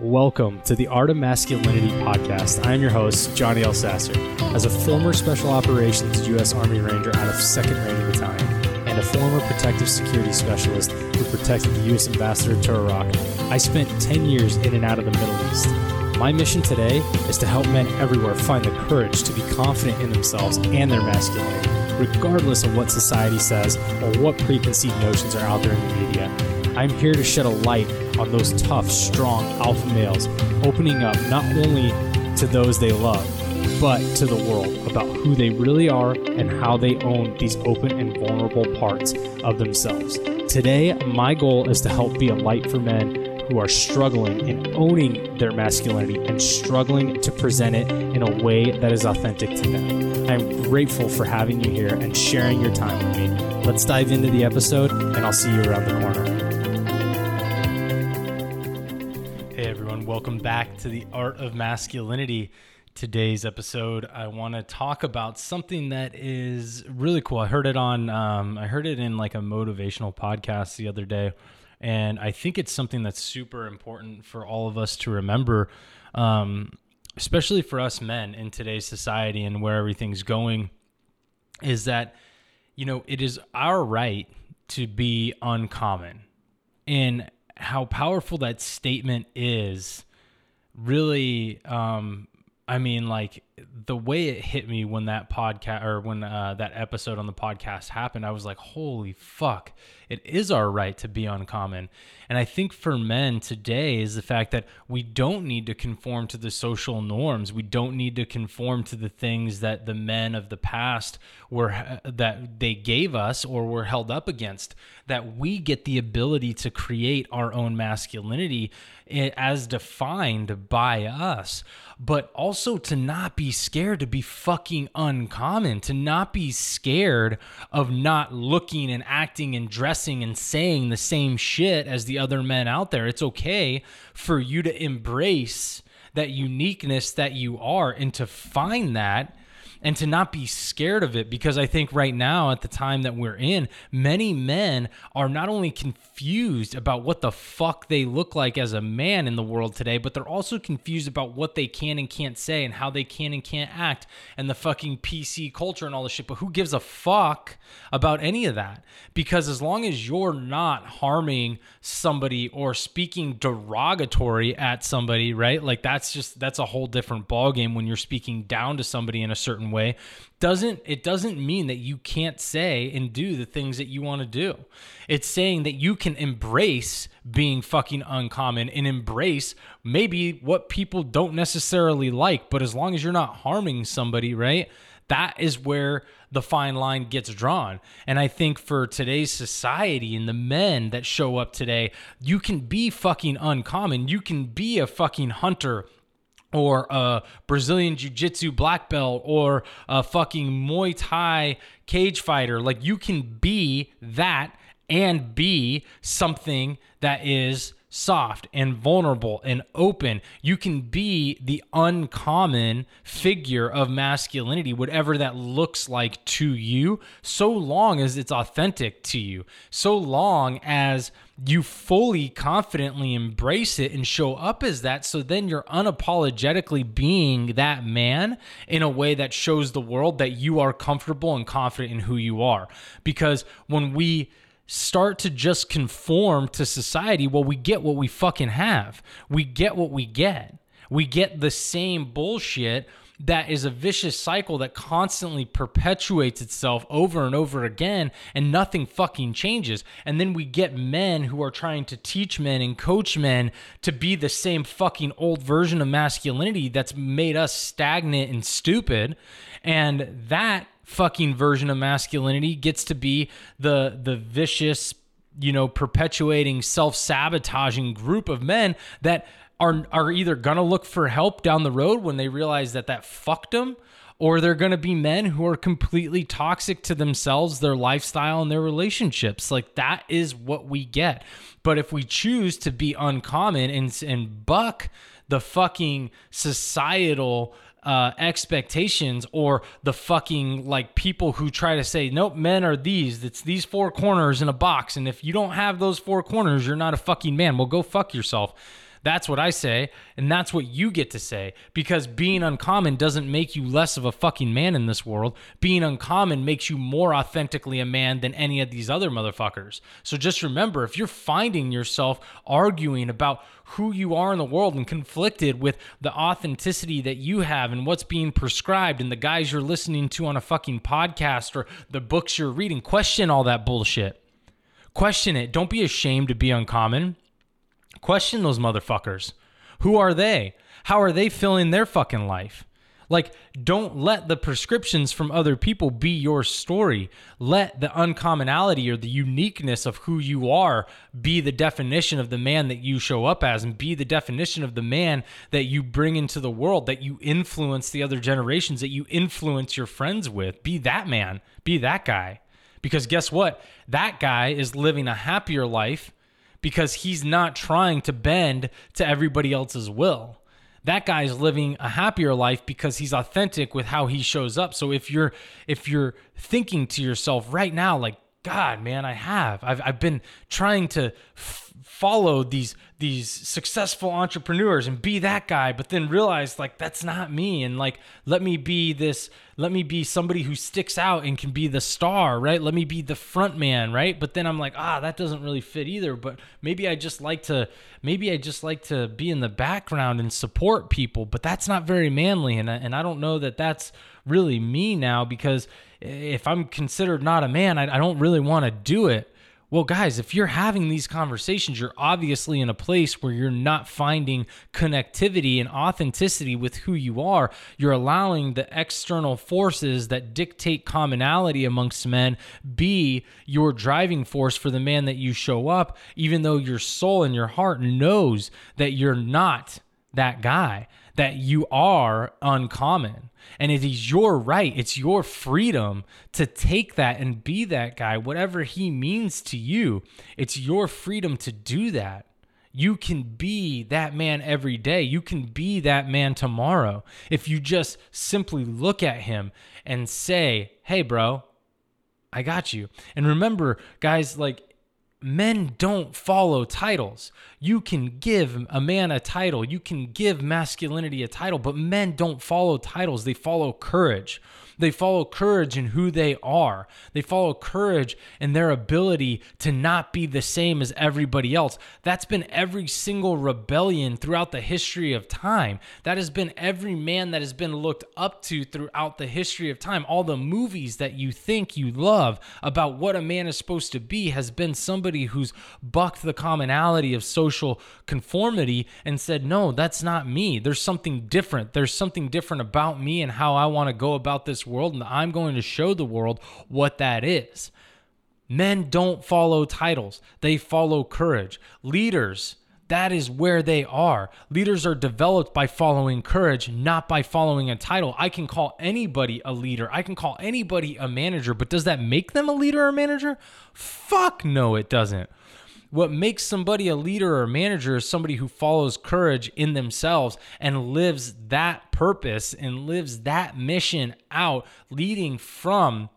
Welcome to the Art of Masculinity podcast. I am your host, Johnny Elsasser. As a former Special Operations U.S. Army Ranger out of 2nd Ranger Battalion and a former protective security specialist who protected the U.S. Ambassador to Iraq, I spent 10 years in and out of the Middle East. My mission today is to help men everywhere find the courage to be confident in themselves and their masculinity, regardless of what society says or what preconceived notions are out there in the media. I'm here to shed a light on those tough, strong alpha males, opening up not only to those they love, but to the world about who they really are and how they own these open and vulnerable parts of themselves. Today, my goal is to help be a light for men who are struggling in owning their masculinity and struggling to present it in a way that is authentic to them. I'm grateful for having you here and sharing your time with me. Let's dive into the episode, and I'll see you around the corner. Welcome back to the Art of Masculinity. Today's episode, I want to talk about something that is really cool. I heard it on, um, I heard it in like a motivational podcast the other day, and I think it's something that's super important for all of us to remember, um, especially for us men in today's society and where everything's going. Is that you know it is our right to be uncommon, and how powerful that statement is really um i mean like the way it hit me when that podcast or when uh, that episode on the podcast happened i was like holy fuck. It is our right to be uncommon. And i think for men today is the fact that we don't need to conform to the social norms. We don't need to conform to the things that the men of the past were that they gave us or were held up against that we get the ability to create our own masculinity eh, as defined by us. But also to not be scared to be fucking uncommon, to not be scared of not looking and acting and dressing and saying the same shit as the other men out there. It's okay for you to embrace that uniqueness that you are and to find that and to not be scared of it because I think right now at the time that we're in, many men are not only confused about what the fuck they look like as a man in the world today, but they're also confused about what they can and can't say and how they can and can't act and the fucking PC culture and all this shit. But who gives a fuck about any of that? Because as long as you're not harming somebody or speaking derogatory at somebody, right? Like that's just that's a whole different ballgame when you're speaking down to somebody in a certain certain way doesn't it doesn't mean that you can't say and do the things that you want to do. It's saying that you can embrace being fucking uncommon and embrace maybe what people don't necessarily like, but as long as you're not harming somebody, right? That is where the fine line gets drawn. And I think for today's society and the men that show up today, you can be fucking uncommon. You can be a fucking hunter or a Brazilian Jiu Jitsu black belt or a fucking Muay Thai cage fighter. Like you can be that and be something that is soft and vulnerable and open. You can be the uncommon figure of masculinity, whatever that looks like to you, so long as it's authentic to you, so long as you fully confidently embrace it and show up as that. So then you're unapologetically being that man in a way that shows the world that you are comfortable and confident in who you are. Because when we start to just conform to society, well, we get what we fucking have. We get what we get. We get the same bullshit that is a vicious cycle that constantly perpetuates itself over and over again and nothing fucking changes. And then we get men who are trying to teach men and coach men to be the same fucking old version of masculinity that's made us stagnant and stupid. And that fucking version of masculinity gets to be the the vicious you know perpetuating self-sabotaging group of men that are are either gonna look for help down the road when they realize that that fucked them or they're to be men who are completely toxic to themselves, their lifestyle, and their relationships. Like that is what we get. But if we choose to be uncommon and, and buck the fucking societal uh, expectations or the fucking like people who try to say nope men are these it's these four corners in a box and if you don't have those four corners you're not a fucking man well go fuck yourself That's what I say, and that's what you get to say because being uncommon doesn't make you less of a fucking man in this world. Being uncommon makes you more authentically a man than any of these other motherfuckers. So just remember if you're finding yourself arguing about who you are in the world and conflicted with the authenticity that you have and what's being prescribed and the guys you're listening to on a fucking podcast or the books you're reading, question all that bullshit. Question it. Don't be ashamed to be uncommon. Question those motherfuckers. Who are they? How are they filling their fucking life? Like, don't let the prescriptions from other people be your story. Let the uncommonality or the uniqueness of who you are be the definition of the man that you show up as and be the definition of the man that you bring into the world, that you influence the other generations, that you influence your friends with. Be that man, be that guy. Because guess what? That guy is living a happier life because he's not trying to bend to everybody else's will. That guy's living a happier life because he's authentic with how he shows up. So if you're if you're thinking to yourself right now like God, man, I have. I've, I've been trying to f- follow these these successful entrepreneurs and be that guy, but then realize like that's not me. And like, let me be this. Let me be somebody who sticks out and can be the star, right? Let me be the front man, right? But then I'm like, ah, that doesn't really fit either. But maybe I just like to, maybe I just like to be in the background and support people. But that's not very manly, and I, and I don't know that that's really me now because if I'm considered not a man, I, I don't really want to do it. Well, guys, if you're having these conversations, you're obviously in a place where you're not finding connectivity and authenticity with who you are. You're allowing the external forces that dictate commonality amongst men be your driving force for the man that you show up, even though your soul and your heart knows that you're not that guy, that you are uncommon. And it is your right, it's your freedom to take that and be that guy, whatever he means to you. It's your freedom to do that. You can be that man every day. You can be that man tomorrow. If you just simply look at him and say, hey, bro, I got you. And remember, guys, like men don't follow titles. You can give a man a title, you can give masculinity a title, but men don't follow titles, they follow courage. They follow courage in who they are. They follow courage in their ability to not be the same as everybody else. That's been every single rebellion throughout the history of time. That has been every man that has been looked up to throughout the history of time. All the movies that you think you love about what a man is supposed to be has been somebody who's bucked the commonality of social conformity and said, No, that's not me. There's something different. There's something different about me and how I want to go about this world, and I'm going to show the world what that is. Men don't follow titles, they follow courage. Leaders, that is where they are. Leaders are developed by following courage, not by following a title. I can call anybody a leader. I can call anybody a manager, but does that make them a leader or manager? Fuck no, it doesn't. What makes somebody a leader or manager is somebody who follows courage in themselves and lives that purpose and lives that mission out, leading from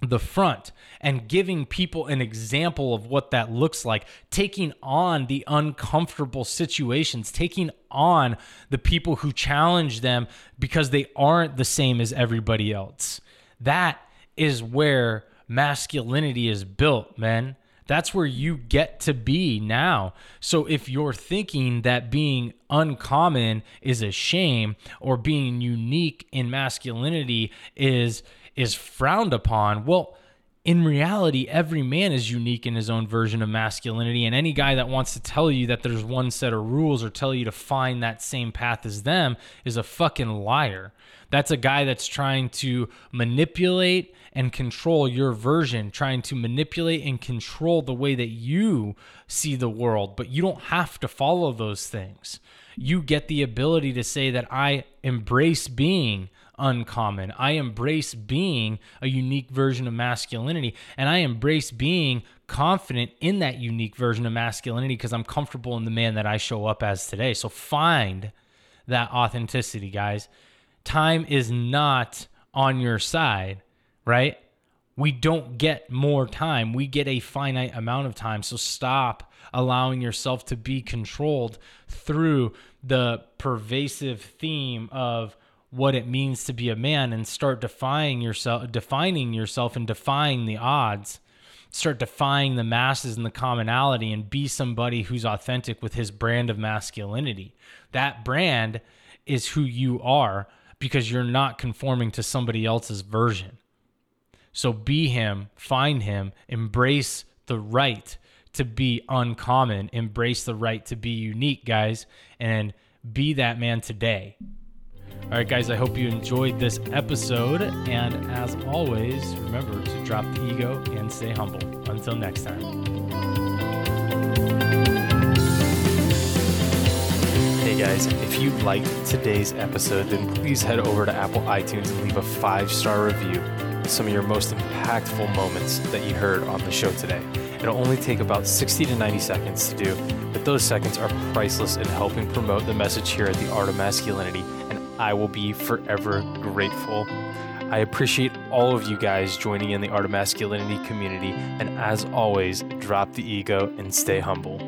the front and giving people an example of what that looks like, taking on the uncomfortable situations, taking on the people who challenge them because they aren't the same as everybody else. That is where masculinity is built, man. That's where you get to be now. So if you're thinking that being uncommon is a shame or being unique in masculinity is is frowned upon, well, in reality, every man is unique in his own version of masculinity. And any guy that wants to tell you that there's one set of rules or tell you to find that same path as them is a fucking liar. That's a guy that's trying to manipulate and control your version, trying to manipulate and control the way that you see the world. But you don't have to follow those things. You get the ability to say that I embrace being uncommon. I embrace being a unique version of masculinity and I embrace being confident in that unique version of masculinity because I'm comfortable in the man that I show up as today. So find that authenticity, guys. Time is not on your side, right? We don't get more time. We get a finite amount of time. So stop allowing yourself to be controlled through the pervasive theme of what it means to be a man and start defining yourself defining yourself and defying the odds. Start defying the masses and the commonality and be somebody who's authentic with his brand of masculinity. That brand is who you are because you're not conforming to somebody else's version. So be him find him embrace the right to be uncommon embrace the right to be unique guys and be that man today all right, guys, I hope you enjoyed this episode. And as always, remember to drop the ego and stay humble. Until next time. Hey guys, if you liked today's episode, then please head over to Apple iTunes and leave a five star review. Some of your most impactful moments that you heard on the show today. It'll only take about 60 to 90 seconds to do, but those seconds are priceless in helping promote the message here at the Art of Masculinity I will be forever grateful. I appreciate all of you guys joining in the Art of Masculinity community, and as always, drop the ego and stay humble.